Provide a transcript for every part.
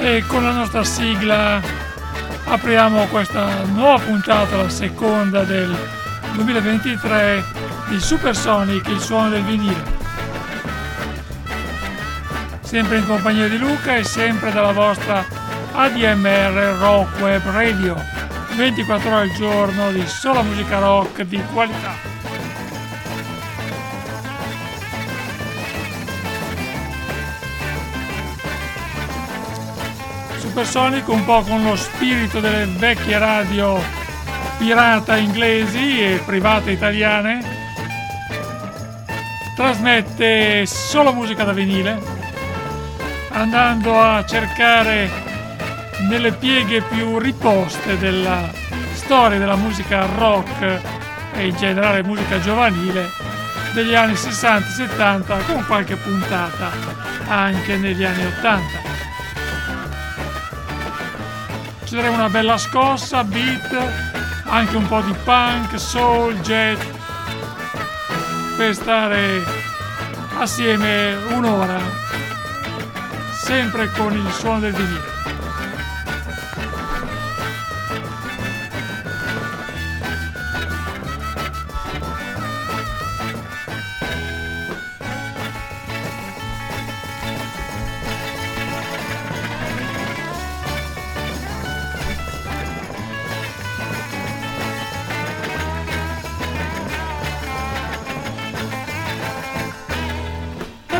e con la nostra sigla apriamo questa nuova puntata, la seconda del 2023 di Supersonic, il suono del vinile. Sempre in compagnia di Luca e sempre dalla vostra ADMR Rock Web Radio. 24 ore al giorno di sola musica rock di qualità. Supersonic un po' con lo spirito delle vecchie radio pirata inglesi e private italiane trasmette solo musica da vinile andando a cercare nelle pieghe più riposte della storia della musica rock e in generale musica giovanile degli anni 60-70 con qualche puntata anche negli anni 80 ci una bella scossa, beat, anche un po' di punk, soul, jazz, per stare assieme un'ora, sempre con il suono del vinile.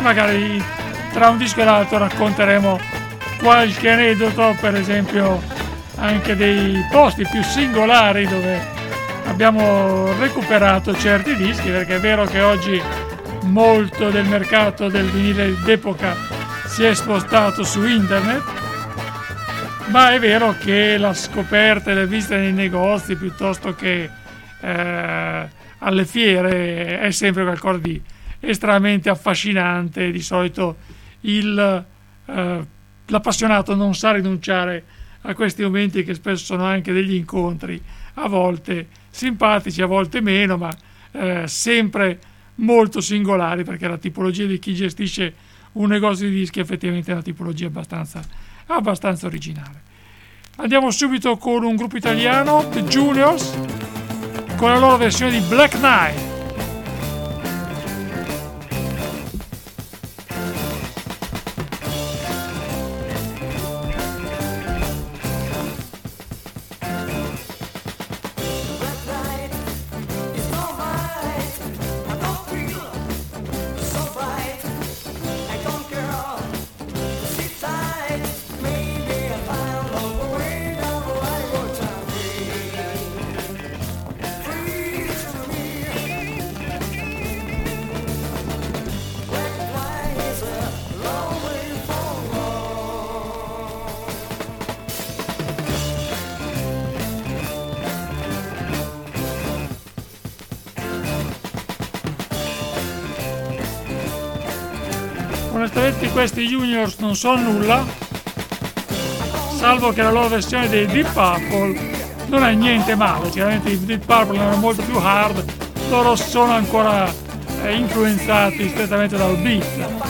Magari tra un disco e l'altro racconteremo qualche aneddoto, per esempio anche dei posti più singolari dove abbiamo recuperato certi dischi, perché è vero che oggi molto del mercato del vinile d'epoca si è spostato su internet, ma è vero che la scoperta e le visite nei negozi piuttosto che eh, alle fiere è sempre qualcosa di estremamente affascinante. Di solito il, eh, l'appassionato non sa rinunciare a questi momenti che spesso sono anche degli incontri, a volte simpatici, a volte meno, ma eh, sempre molto singolari perché la tipologia di chi gestisce un negozio di dischi effettivamente è una tipologia abbastanza, abbastanza originale. Andiamo subito con un gruppo italiano, The Juniors, con la loro versione di Black Knight. Onestamente questi juniors non sono nulla salvo che la loro versione dei Deep Purple non è niente male. Chiaramente i Deep Purple erano molto più hard loro sono ancora eh, influenzati strettamente dal beat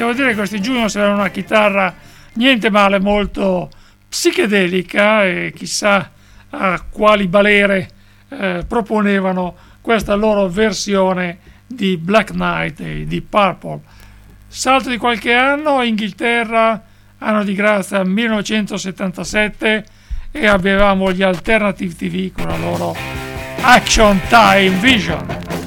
devo dire che questi Juniors erano una chitarra niente male, molto psichedelica e chissà a quali balere eh, proponevano questa loro versione di Black Knight e di Purple. Salto di qualche anno, Inghilterra, anno di grazia 1977 e avevamo gli Alternative TV con la loro Action Time Vision.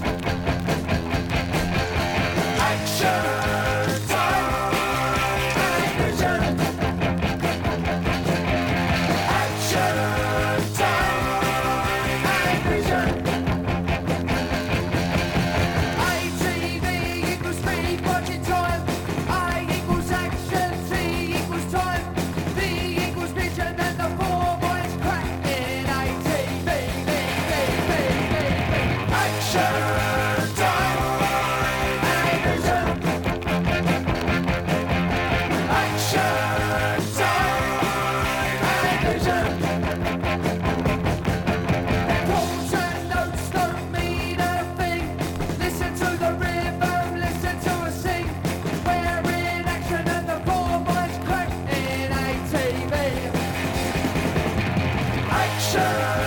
Revolution.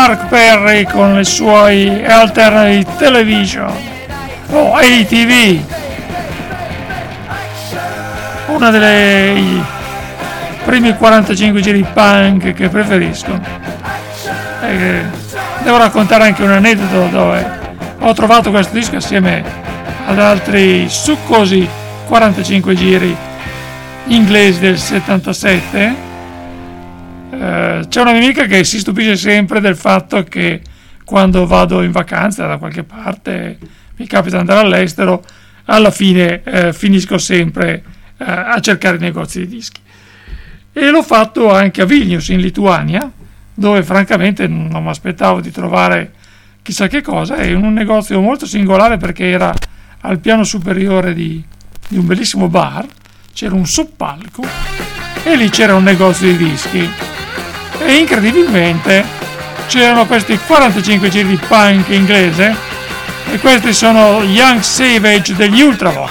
Mark Perry con i suoi Alternative Television. O ATV una delle primi 45 giri punk che preferisco. E devo raccontare anche un aneddoto dove ho trovato questo disco assieme ad altri succosi 45 giri inglesi del 77 eh, c'è una mia amica che si stupisce sempre del fatto che quando vado in vacanza da qualche parte, mi capita di andare all'estero, alla fine eh, finisco sempre eh, a cercare i negozi di dischi. E l'ho fatto anche a Vilnius, in Lituania, dove francamente non mi aspettavo di trovare chissà che cosa, è un negozio molto singolare perché era al piano superiore di, di un bellissimo bar, c'era un soppalco e lì c'era un negozio di dischi e incredibilmente c'erano questi 45 giri di punk inglese e questi sono Young Savage degli Ultravox.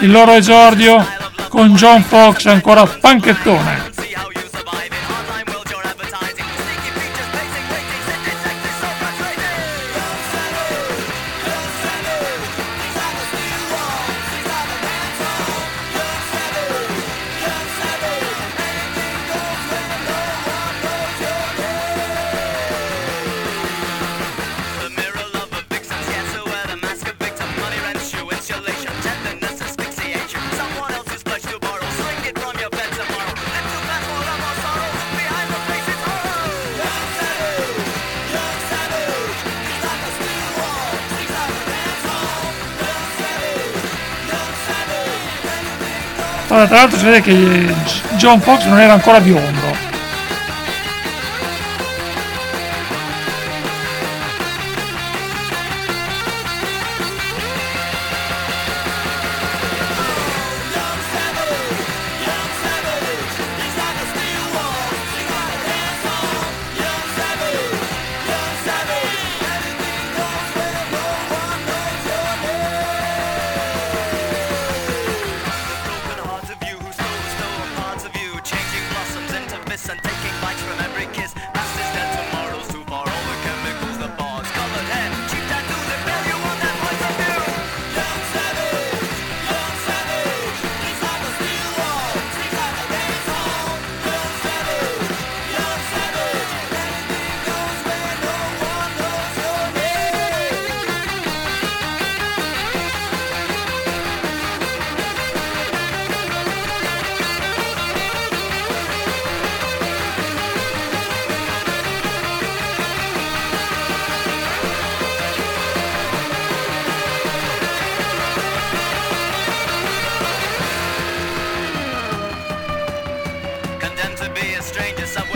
Il loro esordio con John Fox ancora panchettone tra l'altro si vede che John Fox non era ancora biondo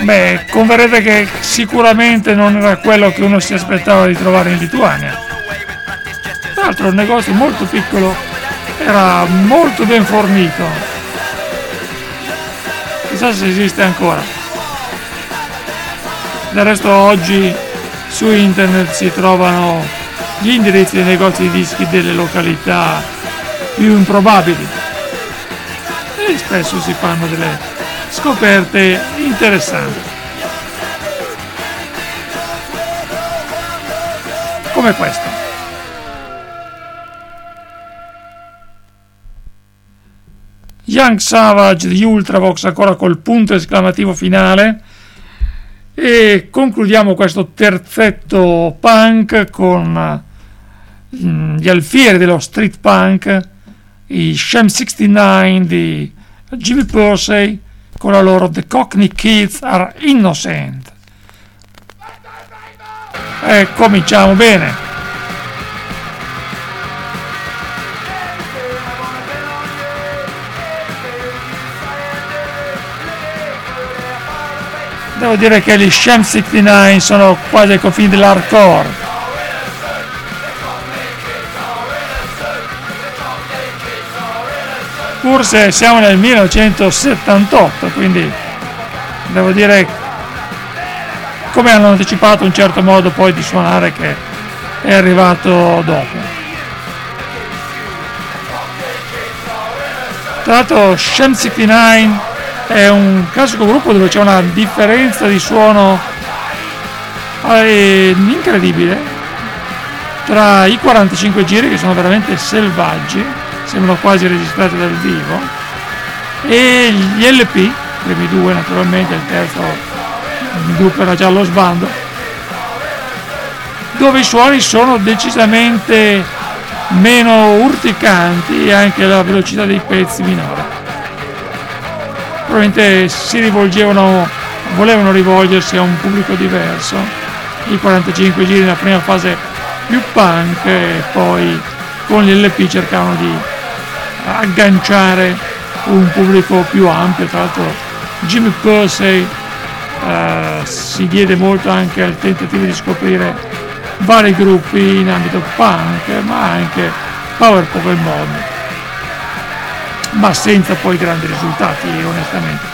Beh, converrete che sicuramente non era quello che uno si aspettava di trovare in Lituania. Tra l'altro un negozio molto piccolo era molto ben fornito. Chissà se esiste ancora. Del resto oggi su internet si trovano gli indirizzi dei negozi di dischi delle località più improbabili e spesso si fanno delle scoperte interessanti. Come questa. Young Savage di Ultravox ancora col punto esclamativo finale e concludiamo questo terzetto punk con mm, gli alfieri dello street punk i Sham 69 di Jimmy Pursey con la loro The Cockney Kids Are Innocent e cominciamo bene devo dire che gli Sham 69 sono quasi ai confini dell'hardcore. Forse siamo nel 1978, quindi devo dire come hanno anticipato un certo modo poi di suonare che è arrivato dopo. Tra l'altro Sham 69 è un classico gruppo dove c'è una differenza di suono eh, incredibile tra i 45 giri che sono veramente selvaggi sembrano quasi registrati dal vivo. E gli LP i primi due naturalmente il terzo il gruppo era già allo sbando dove i suoni sono decisamente meno urticanti e anche la velocità dei pezzi minore. Probabilmente si rivolgevano, volevano rivolgersi a un pubblico diverso, i 45 giri nella prima fase più punk e poi con gli LP cercavano di agganciare un pubblico più ampio, tra l'altro Jimmy Pursey eh, si diede molto anche al tentativo di scoprire vari gruppi in ambito punk ma anche power pop e mod ma senza poi grandi risultati onestamente.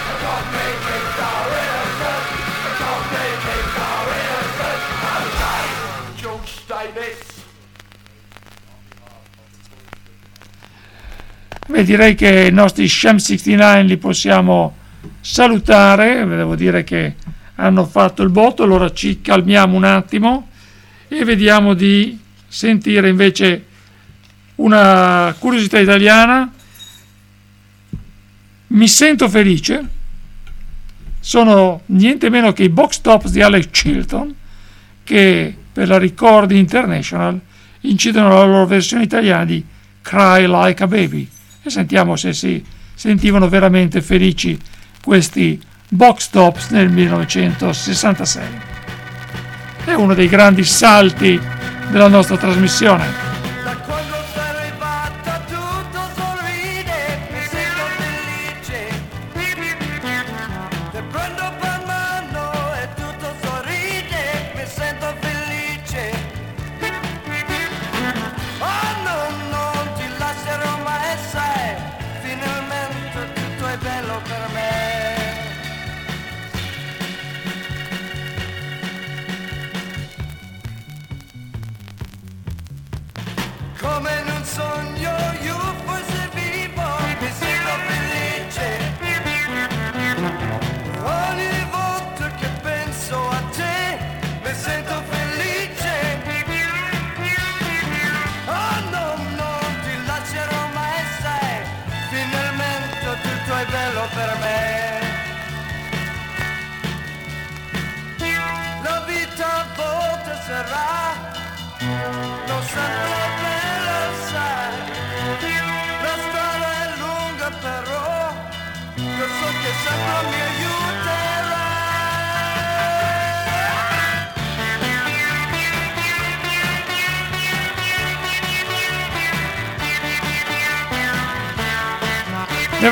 Direi che i nostri Sham 69 li possiamo salutare, devo dire che hanno fatto il botto, allora ci calmiamo un attimo e vediamo di sentire invece una curiosità italiana. Mi sento felice. Sono niente meno che i box tops di Alex Chilton che per la Ricordi International incidono la loro versione italiana di Cry Like a Baby e sentiamo se si sentivano veramente felici questi box tops nel 1966. È uno dei grandi salti della nostra trasmissione.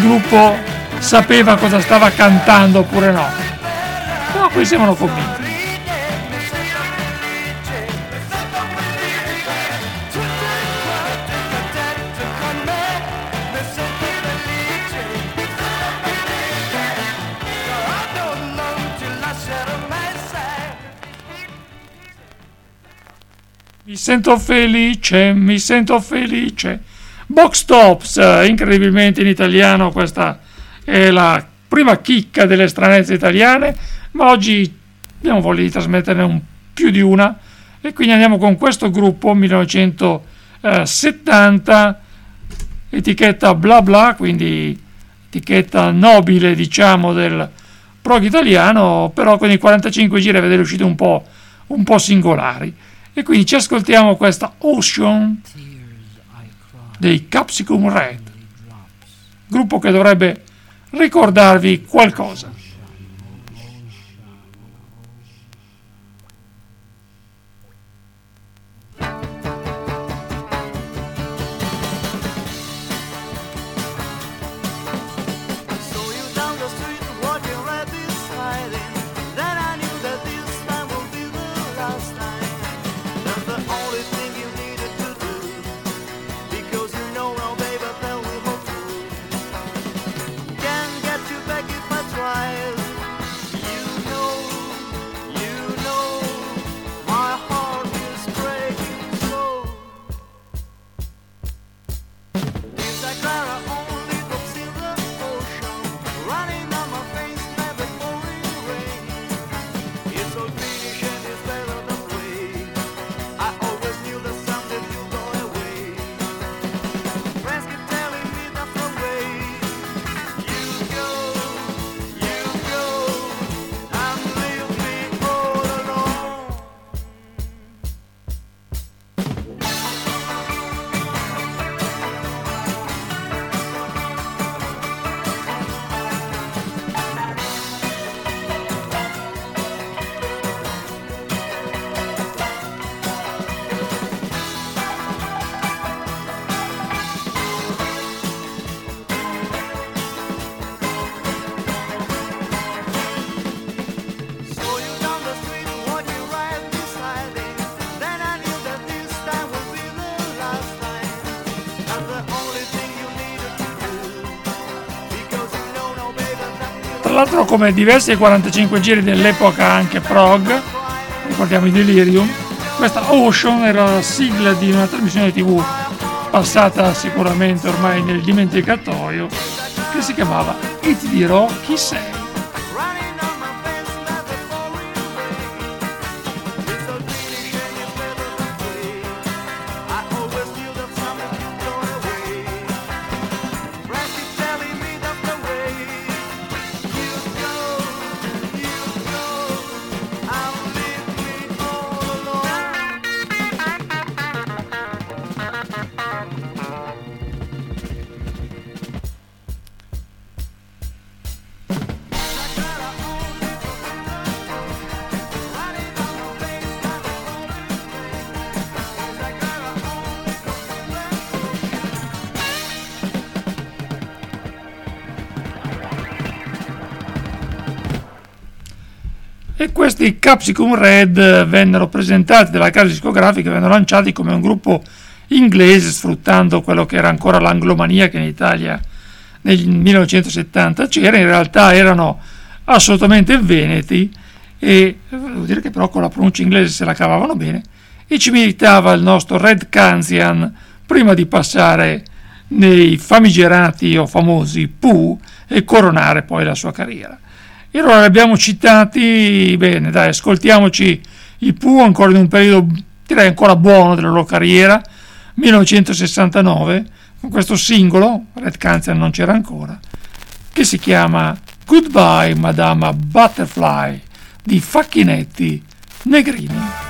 gruppo sapeva cosa stava cantando oppure no. Però qui sembrano convinti. Mi sento felice, mi sento felice. Box Tops, incredibilmente in italiano, questa è la prima chicca delle stranezze italiane, ma oggi abbiamo voglia di trasmetterne un, più di una e quindi andiamo con questo gruppo 1970, etichetta bla bla, quindi etichetta nobile diciamo del prog italiano, però con i 45 giri a vedere uscite un po', un po' singolari. E quindi ci ascoltiamo questa Ocean dei Capsicum Red, gruppo che dovrebbe ricordarvi qualcosa. L'altro come diversi 45 giri dell'epoca anche prog, ricordiamo i Delirium, questa Ocean era la sigla di una trasmissione tv passata sicuramente ormai nel dimenticatoio che si chiamava E ti dirò chi sei. Questi Capsicum Red vennero presentati dalla casa discografica, vennero lanciati come un gruppo inglese sfruttando quello che era ancora l'anglomania che in Italia nel 1970 c'era, in realtà erano assolutamente veneti e devo dire che però con la pronuncia inglese se la cavavano bene e ci meritava il nostro Red Kanzian prima di passare nei famigerati o famosi Pooh e coronare poi la sua carriera. E allora li abbiamo citati, bene, dai, ascoltiamoci i Pooh ancora in un periodo direi ancora buono della loro carriera, 1969, con questo singolo, Red Cancer non c'era ancora, che si chiama Goodbye Madama Butterfly di Facchinetti Negrini.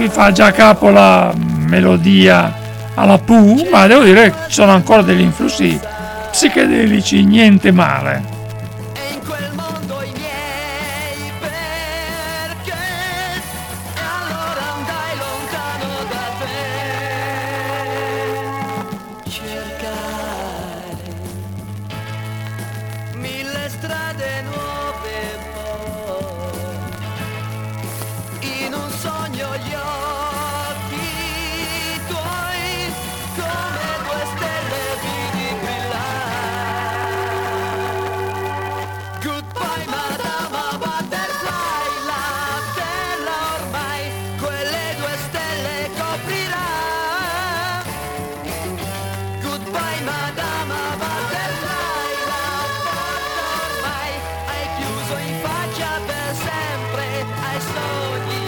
Qui fa già capo la melodia alla Pooh, ma devo dire che ci sono ancora degli influssi psichedelici, niente male. Beh,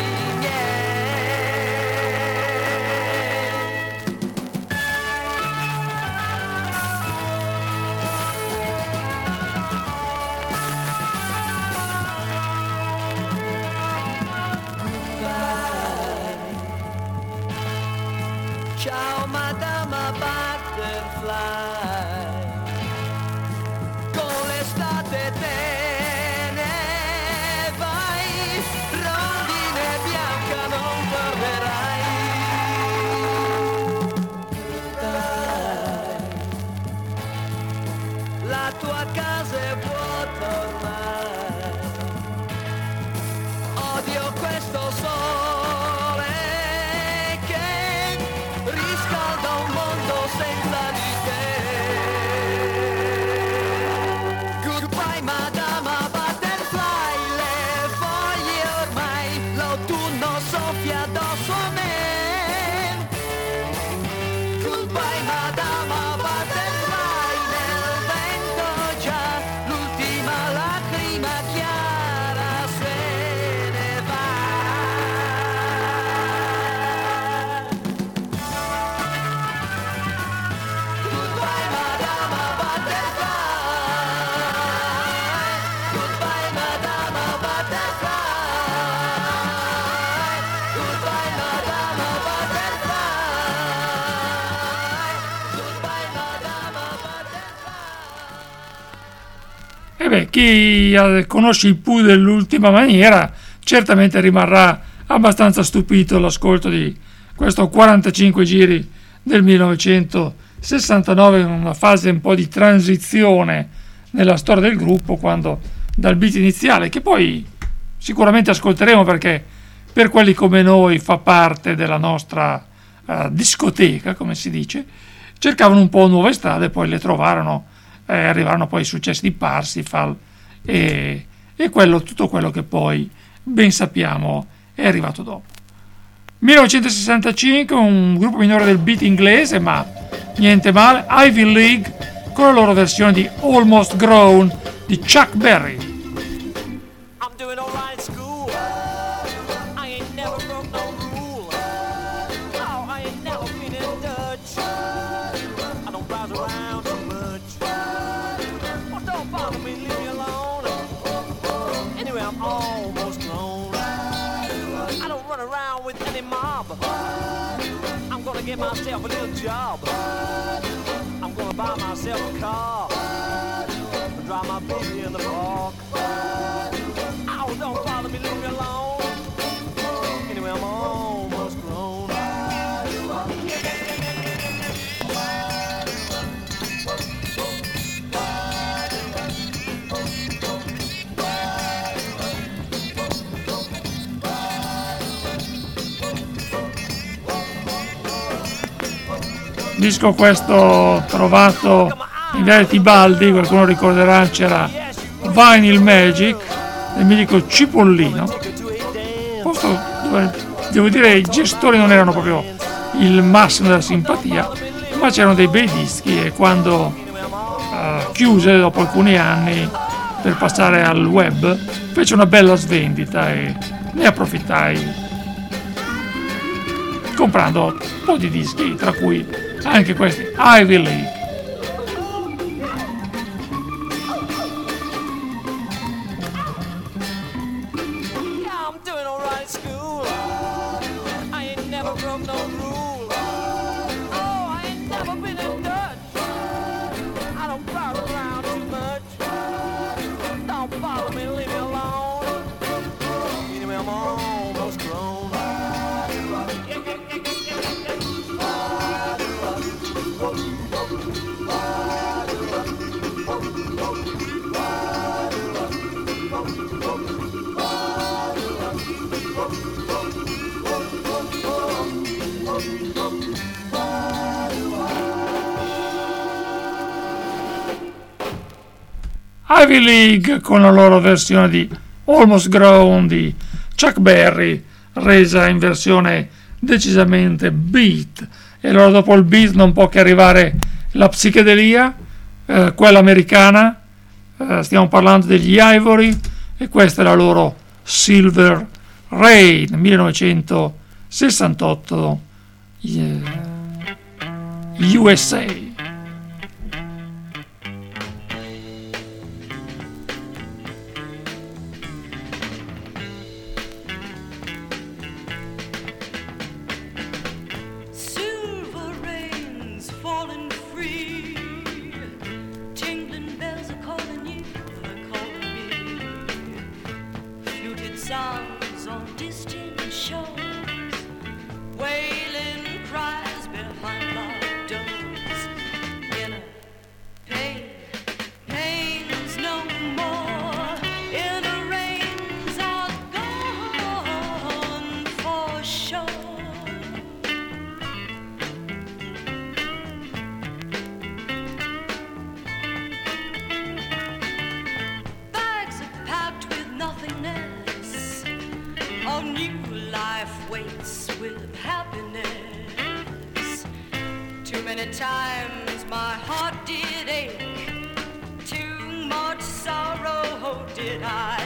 chi conosce i Pooh dell'ultima maniera certamente rimarrà abbastanza stupito all'ascolto di questo 45 giri del 1969 in una fase un po' di transizione nella storia del gruppo quando dal beat iniziale che poi sicuramente ascolteremo perché per quelli come noi fa parte della nostra uh, discoteca come si dice cercavano un po' nuove strade poi le trovarono eh, arrivarono poi i successi di Parsifal e, e quello, tutto quello che poi ben sappiamo è arrivato dopo. 1965 un gruppo minore del beat inglese ma niente male, Ivy League con la loro versione di Almost Grown di Chuck Berry. Myself a little job. I'm gonna buy myself a car. Drive my baby in the park. Disco questo trovato in via Tibaldi, qualcuno ricorderà c'era Vinyl Magic del mitico Cipollino, posto dove devo dire i gestori non erano proprio il massimo della simpatia, ma c'erano dei bei dischi e quando uh, chiuse dopo alcuni anni per passare al web fece una bella svendita e ne approfittai comprando un po' di dischi, tra cui anche questi Ivy League. Free League con la loro versione di Almost Grown di Chuck Berry, resa in versione decisamente beat. E allora dopo il beat non può che arrivare la psichedelia, eh, quella americana, eh, stiamo parlando degli Ivory, e questa è la loro Silver Rain 1968 yeah. USA. times my heart did ache. Too much sorrow oh, did I.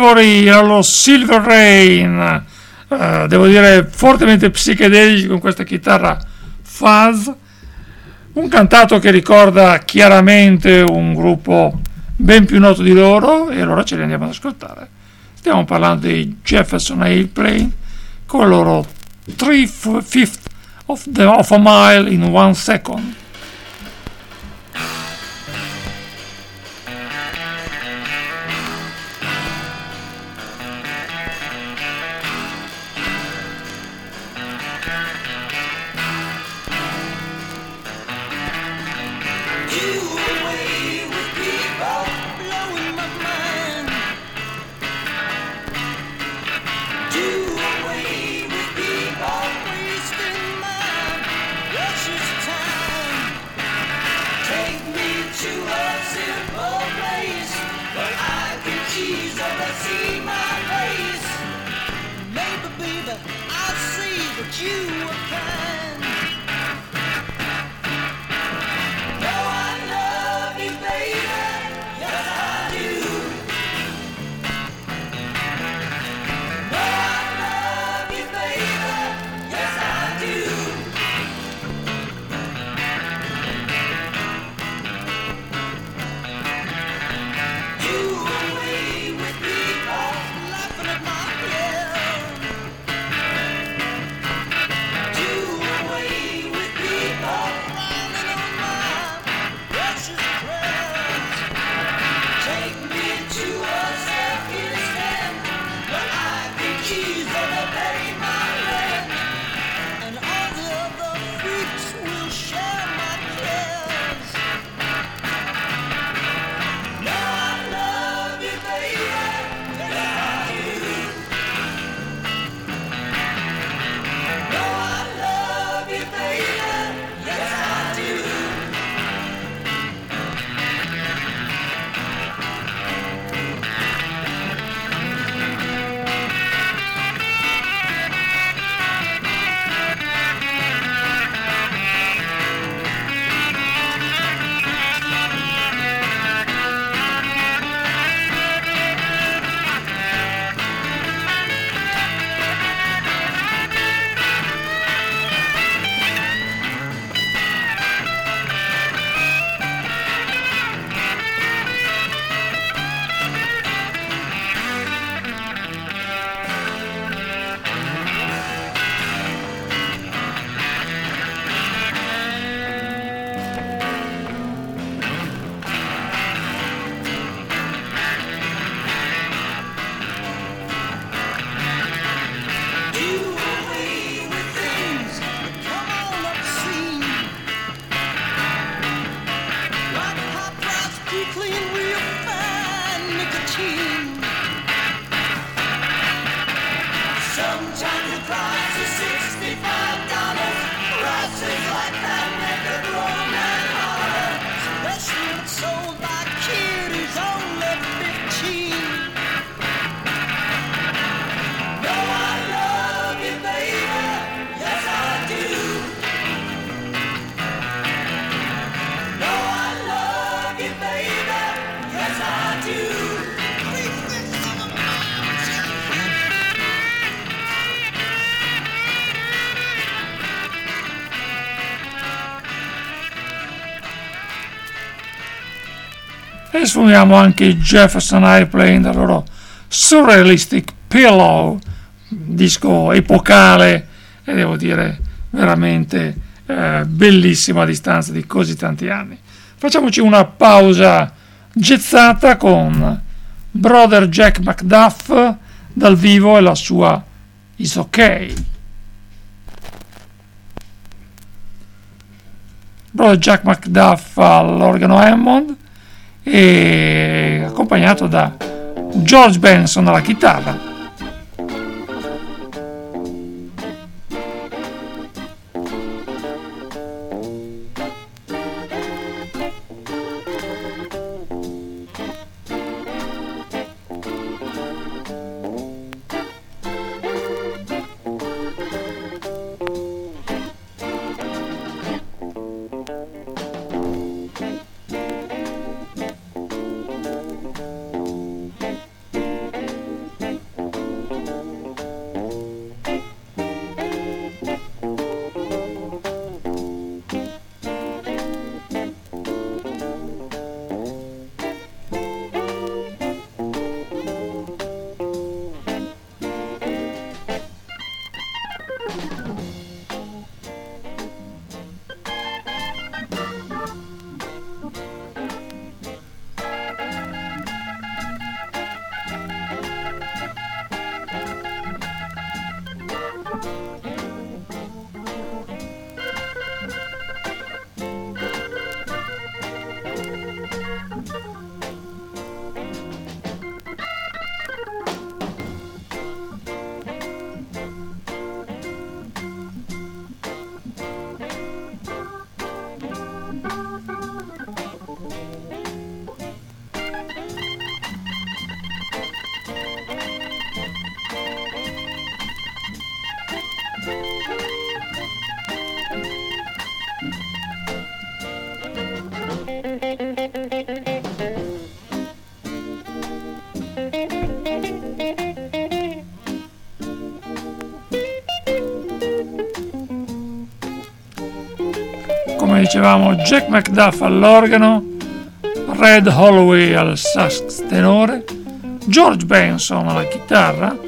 Ivory allo Silver Rain, eh, devo dire fortemente psichedelici con questa chitarra fuzz, un cantato che ricorda chiaramente un gruppo ben più noto di loro e allora ce li andiamo ad ascoltare. Stiamo parlando di Jefferson Airplane con il loro 3 fifth of, the, of a mile in one second. Sfoniamo anche Jefferson Airplane dal loro Surrealistic Pillow, disco epocale e devo dire veramente eh, bellissimo a distanza di così tanti anni. Facciamoci una pausa gezzata con Brother Jack Macduff dal vivo e la sua Is OK. Brother Jack Macduff all'organo Hammond accompagnato da George Benson alla chitarra. Dicevamo, Jack McDuff all'organo, Red Holloway al sax tenore, George Benson alla chitarra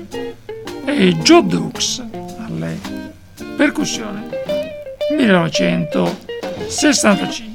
e Joe Dukes alle percussioni 1965.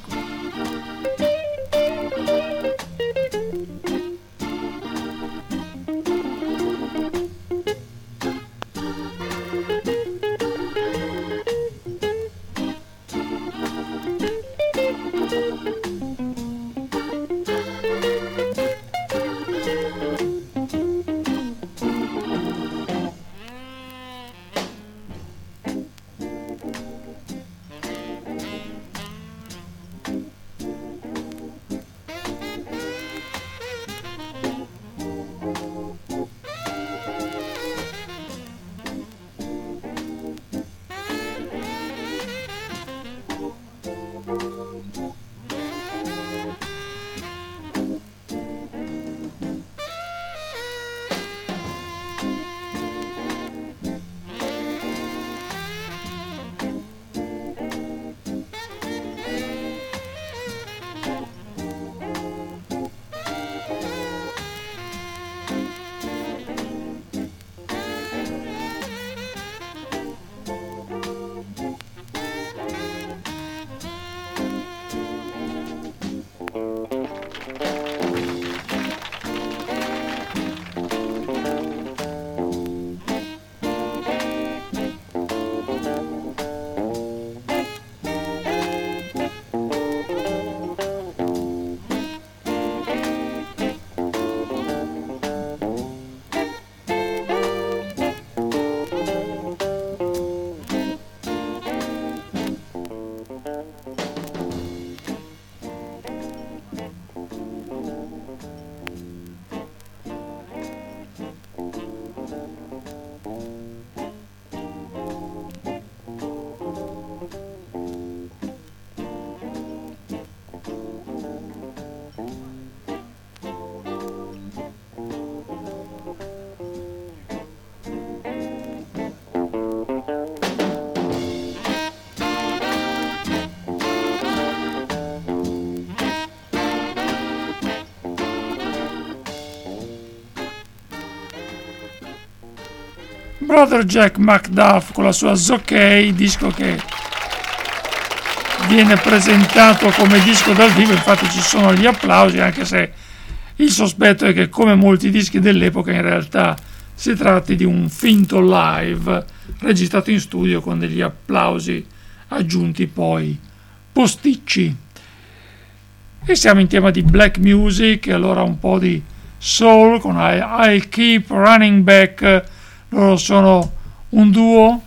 Brother Jack McDuff con la sua Zockey, disco che viene presentato come disco dal vivo, infatti ci sono gli applausi, anche se il sospetto è che come molti dischi dell'epoca in realtà si tratti di un finto live registrato in studio con degli applausi aggiunti poi posticci. E siamo in tema di black music, allora un po' di soul con I'll Keep Running Back loro sono un duo,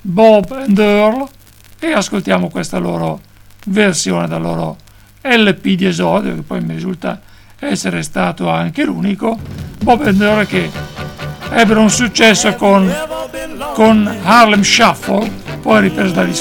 Bob and Earl, e ascoltiamo questa loro versione dal loro LP di esordio, che poi mi risulta essere stato anche l'unico. Bob and Earl che ebbero un successo con, con Harlem Shuffle, poi ripreso dagli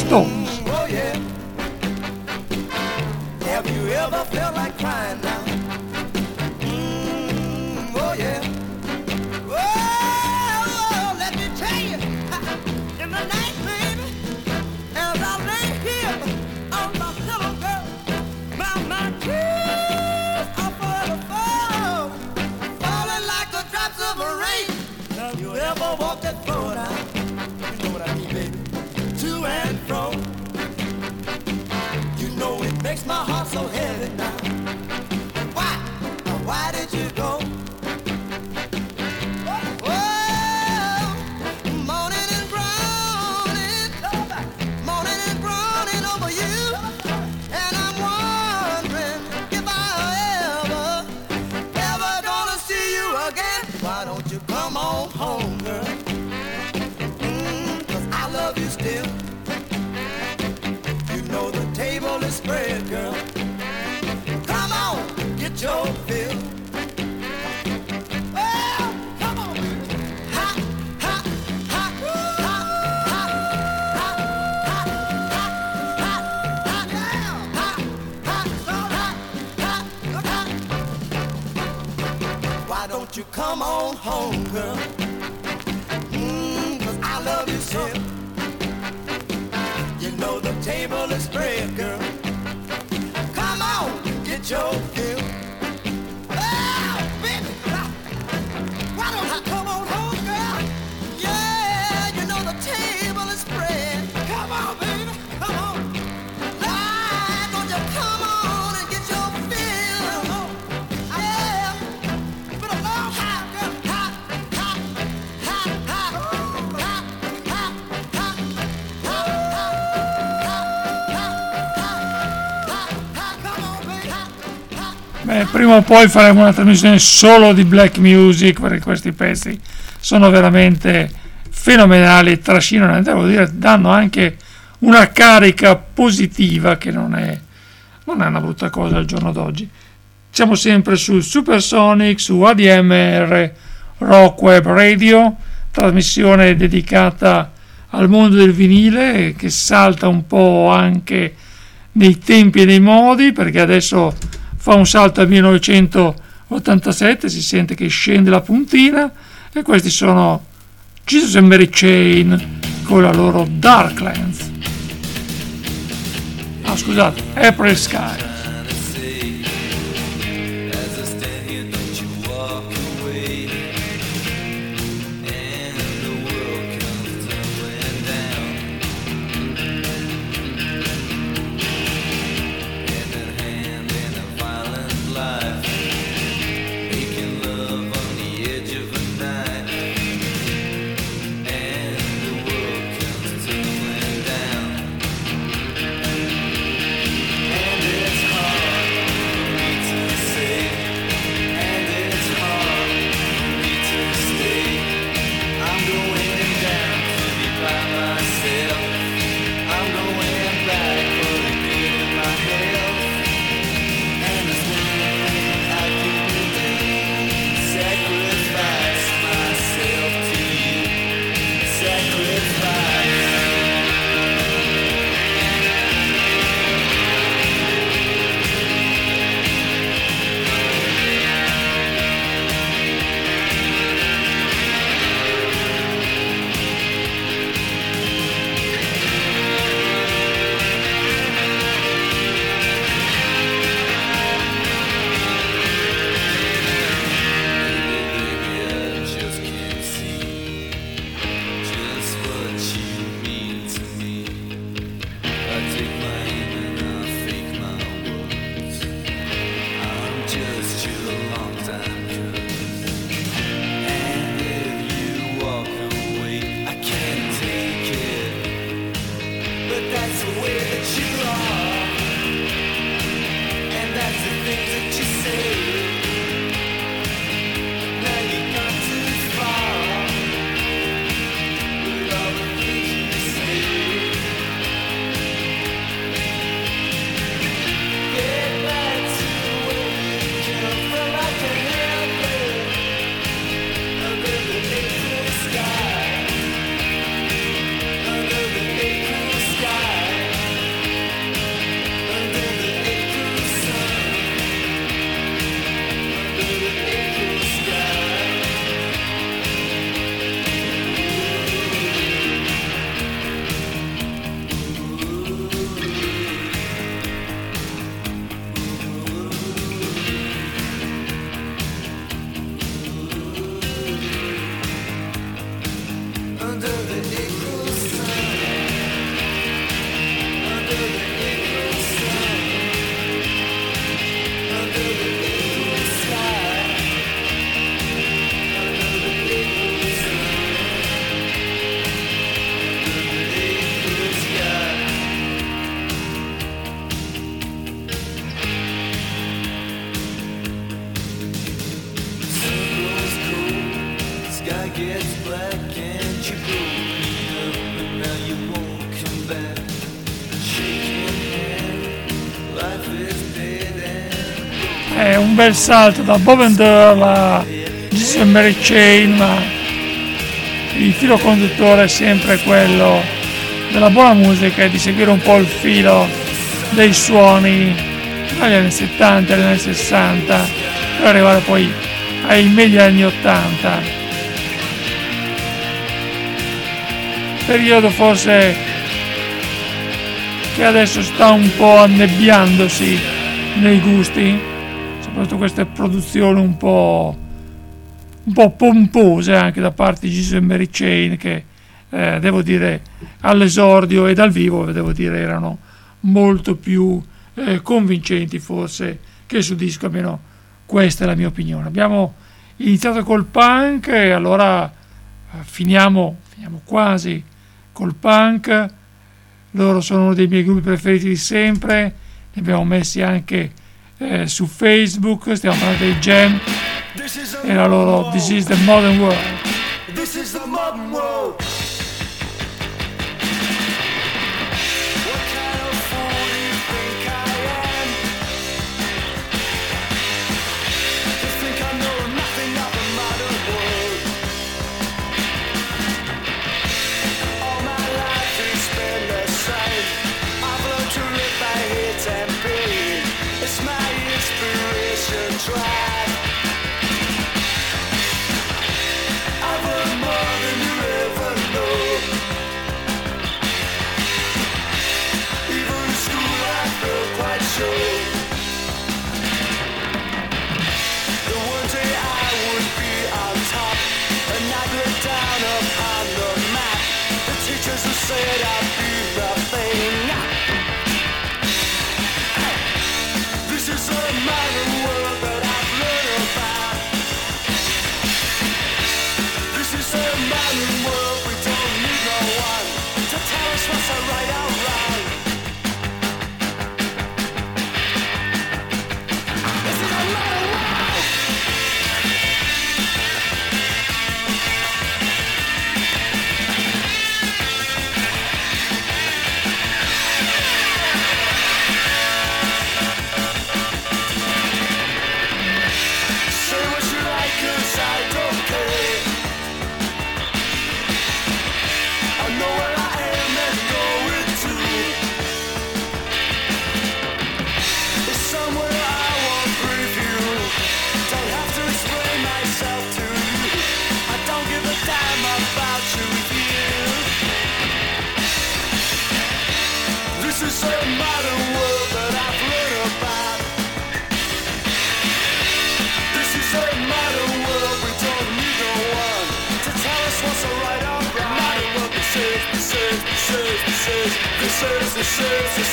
Stones. come on home, girl. Prima o poi faremo una trasmissione solo di black music perché questi pezzi sono veramente fenomenali, trascinano, devo dire, danno anche una carica positiva che non è, non è una brutta cosa al giorno d'oggi. Siamo sempre su Supersonic, su ADMR Rock Web Radio, trasmissione dedicata al mondo del vinile che salta un po' anche nei tempi e nei modi perché adesso fa un salto al 1987 si sente che scende la puntina e questi sono Jesus and Mary Chain con la loro Darklands ah scusate April Sky bel salto da Bob and Earl a Jesus Chain ma il filo conduttore è sempre quello della buona musica e di seguire un po' il filo dei suoni dagli anni 70 agli anni 60 per arrivare poi ai megli anni 80 periodo forse che adesso sta un po' annebbiandosi nei gusti, soprattutto queste produzioni un po', un po' pompose anche da parte di Jesus Mary Chain che eh, devo dire all'esordio e dal vivo devo dire erano molto più eh, convincenti forse che sul disco, almeno questa è la mia opinione. Abbiamo iniziato col punk e allora eh, finiamo, finiamo quasi col punk. Loro sono uno dei miei gruppi preferiti di sempre, li abbiamo messi anche eh, su Facebook, stiamo parlando dei Jam e la loro This is the Modern World.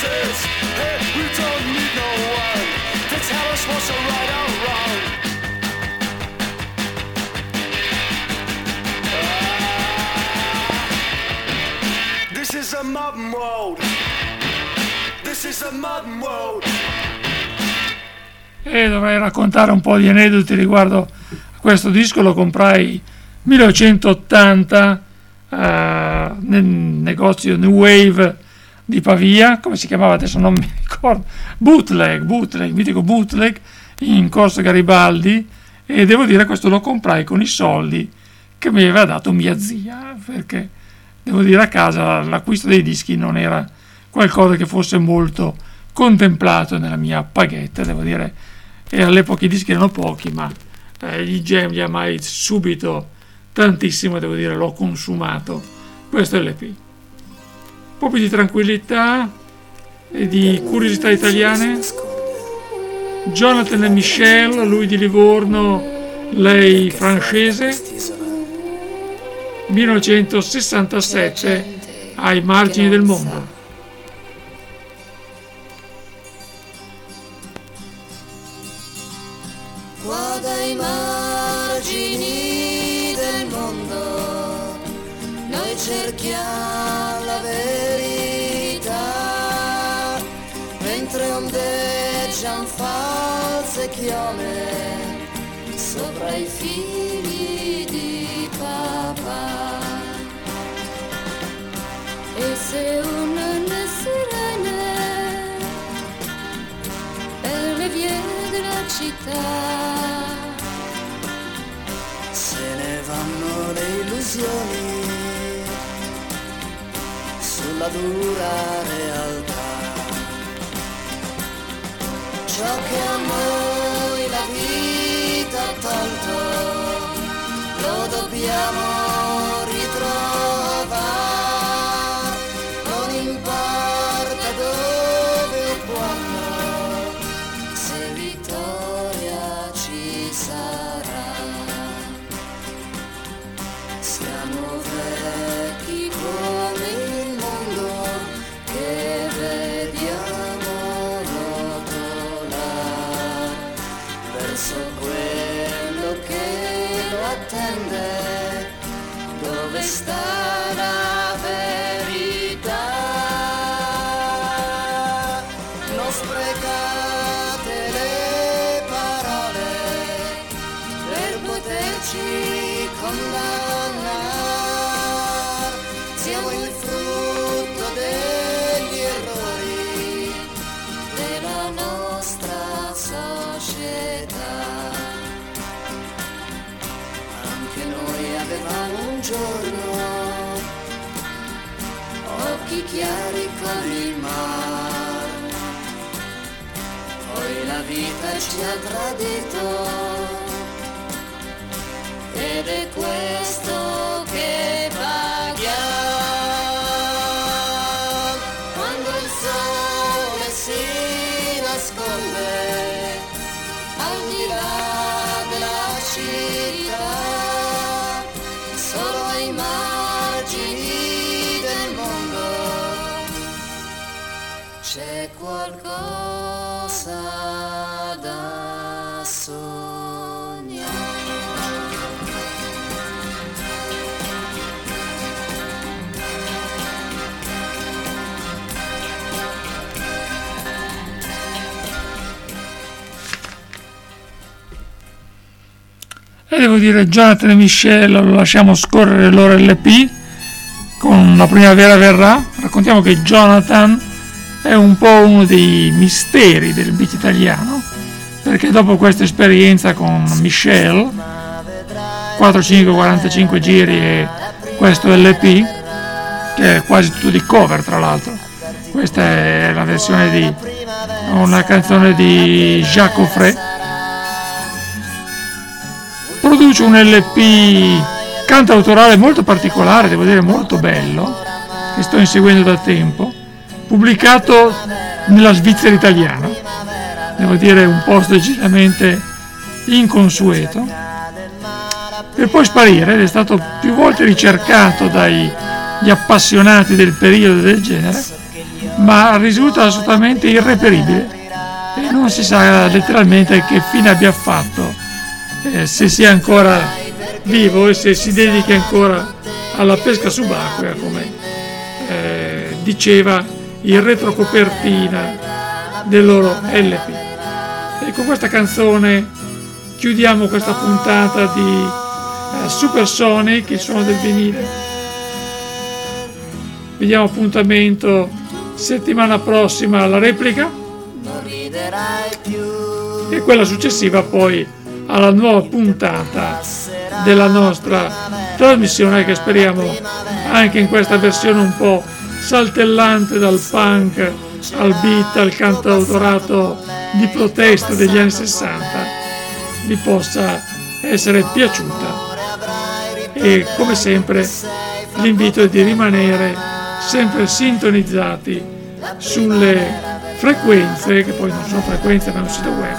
Hey, we don't need no one to tell us what's right or wrong. This is a modern world. This is a modern world. e dovrei raccontare un po' di aneddoti riguardo a questo disco lo comprai 1980 eh, nel negozio New Wave di Pavia come si chiamava adesso non mi ricordo bootleg bootleg mi dico bootleg in corso Garibaldi e devo dire questo lo comprai con i soldi che mi aveva dato mia zia perché devo dire a casa l'acquisto dei dischi non era qualcosa che fosse molto contemplato nella mia paghetta. Devo dire e all'epoca i dischi erano pochi ma eh, gli Jam li ha mai subito tantissimo devo dire l'ho consumato. Questo è l'EP un po' più di tranquillità e di curiosità italiane. Jonathan e Michelle lui di Livorno lei francese 1967 ai margini del mondo. Cerchiamo la verità. Mentre ondeggiano false chiome sopra i figli di Se ne vanno le illusioni sulla dura realtà. Ciò che a noi la vita tolto lo dobbiamo Devo dire, Jonathan e Michelle lo lasciamo scorrere loro LP con La primavera verrà. Raccontiamo che Jonathan è un po' uno dei misteri del beat italiano, perché dopo questa esperienza con Michelle, 4, 5, 45 giri e questo LP, che è quasi tutto di cover tra l'altro, questa è la versione di una canzone di Jacques Offray produce un LP cantautorale molto particolare, devo dire molto bello, che sto inseguendo da tempo, pubblicato nella Svizzera italiana, devo dire un posto decisamente inconsueto, per poi sparire ed è stato più volte ricercato dagli appassionati del periodo del genere, ma risulta assolutamente irreperibile. E non si sa letteralmente che fine abbia fatto eh, se sia ancora vivo e se si dedichi ancora alla pesca subacquea come eh, diceva il retrocopertina del loro LP. E con questa canzone chiudiamo questa puntata di eh, Supersonic, il suono del vinile. Vediamo appuntamento settimana prossima alla replica e quella successiva poi alla nuova puntata della nostra trasmissione che speriamo anche in questa versione un po' saltellante dal punk al beat al cantautorato di protesta degli anni 60 vi possa essere piaciuta. E come sempre l'invito è di rimanere sempre sintonizzati sulle frequenze che poi non sono frequenze ma è un sito web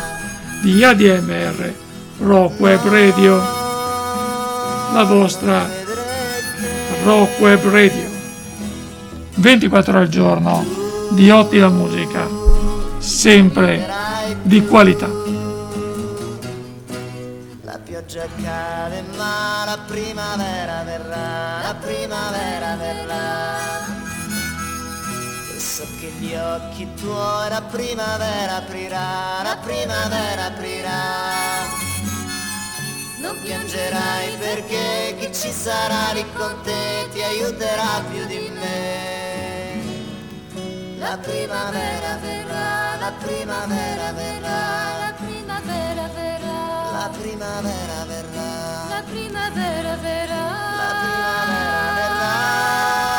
di ADMR Rock Web la vostra Rock Web Radio. 24 ore al giorno di ottima musica, sempre di qualità. La pioggia cade ma la primavera verrà, la primavera verrà. So che gli occhi tuoi la primavera aprirà, la primavera aprirà. Non piangerai perché chi ci sarà lì con te ti aiuterà più di me. La primavera verrà, la primavera verrà, la primavera verrà la primavera verrà. la primavera verrà La primavera verrà.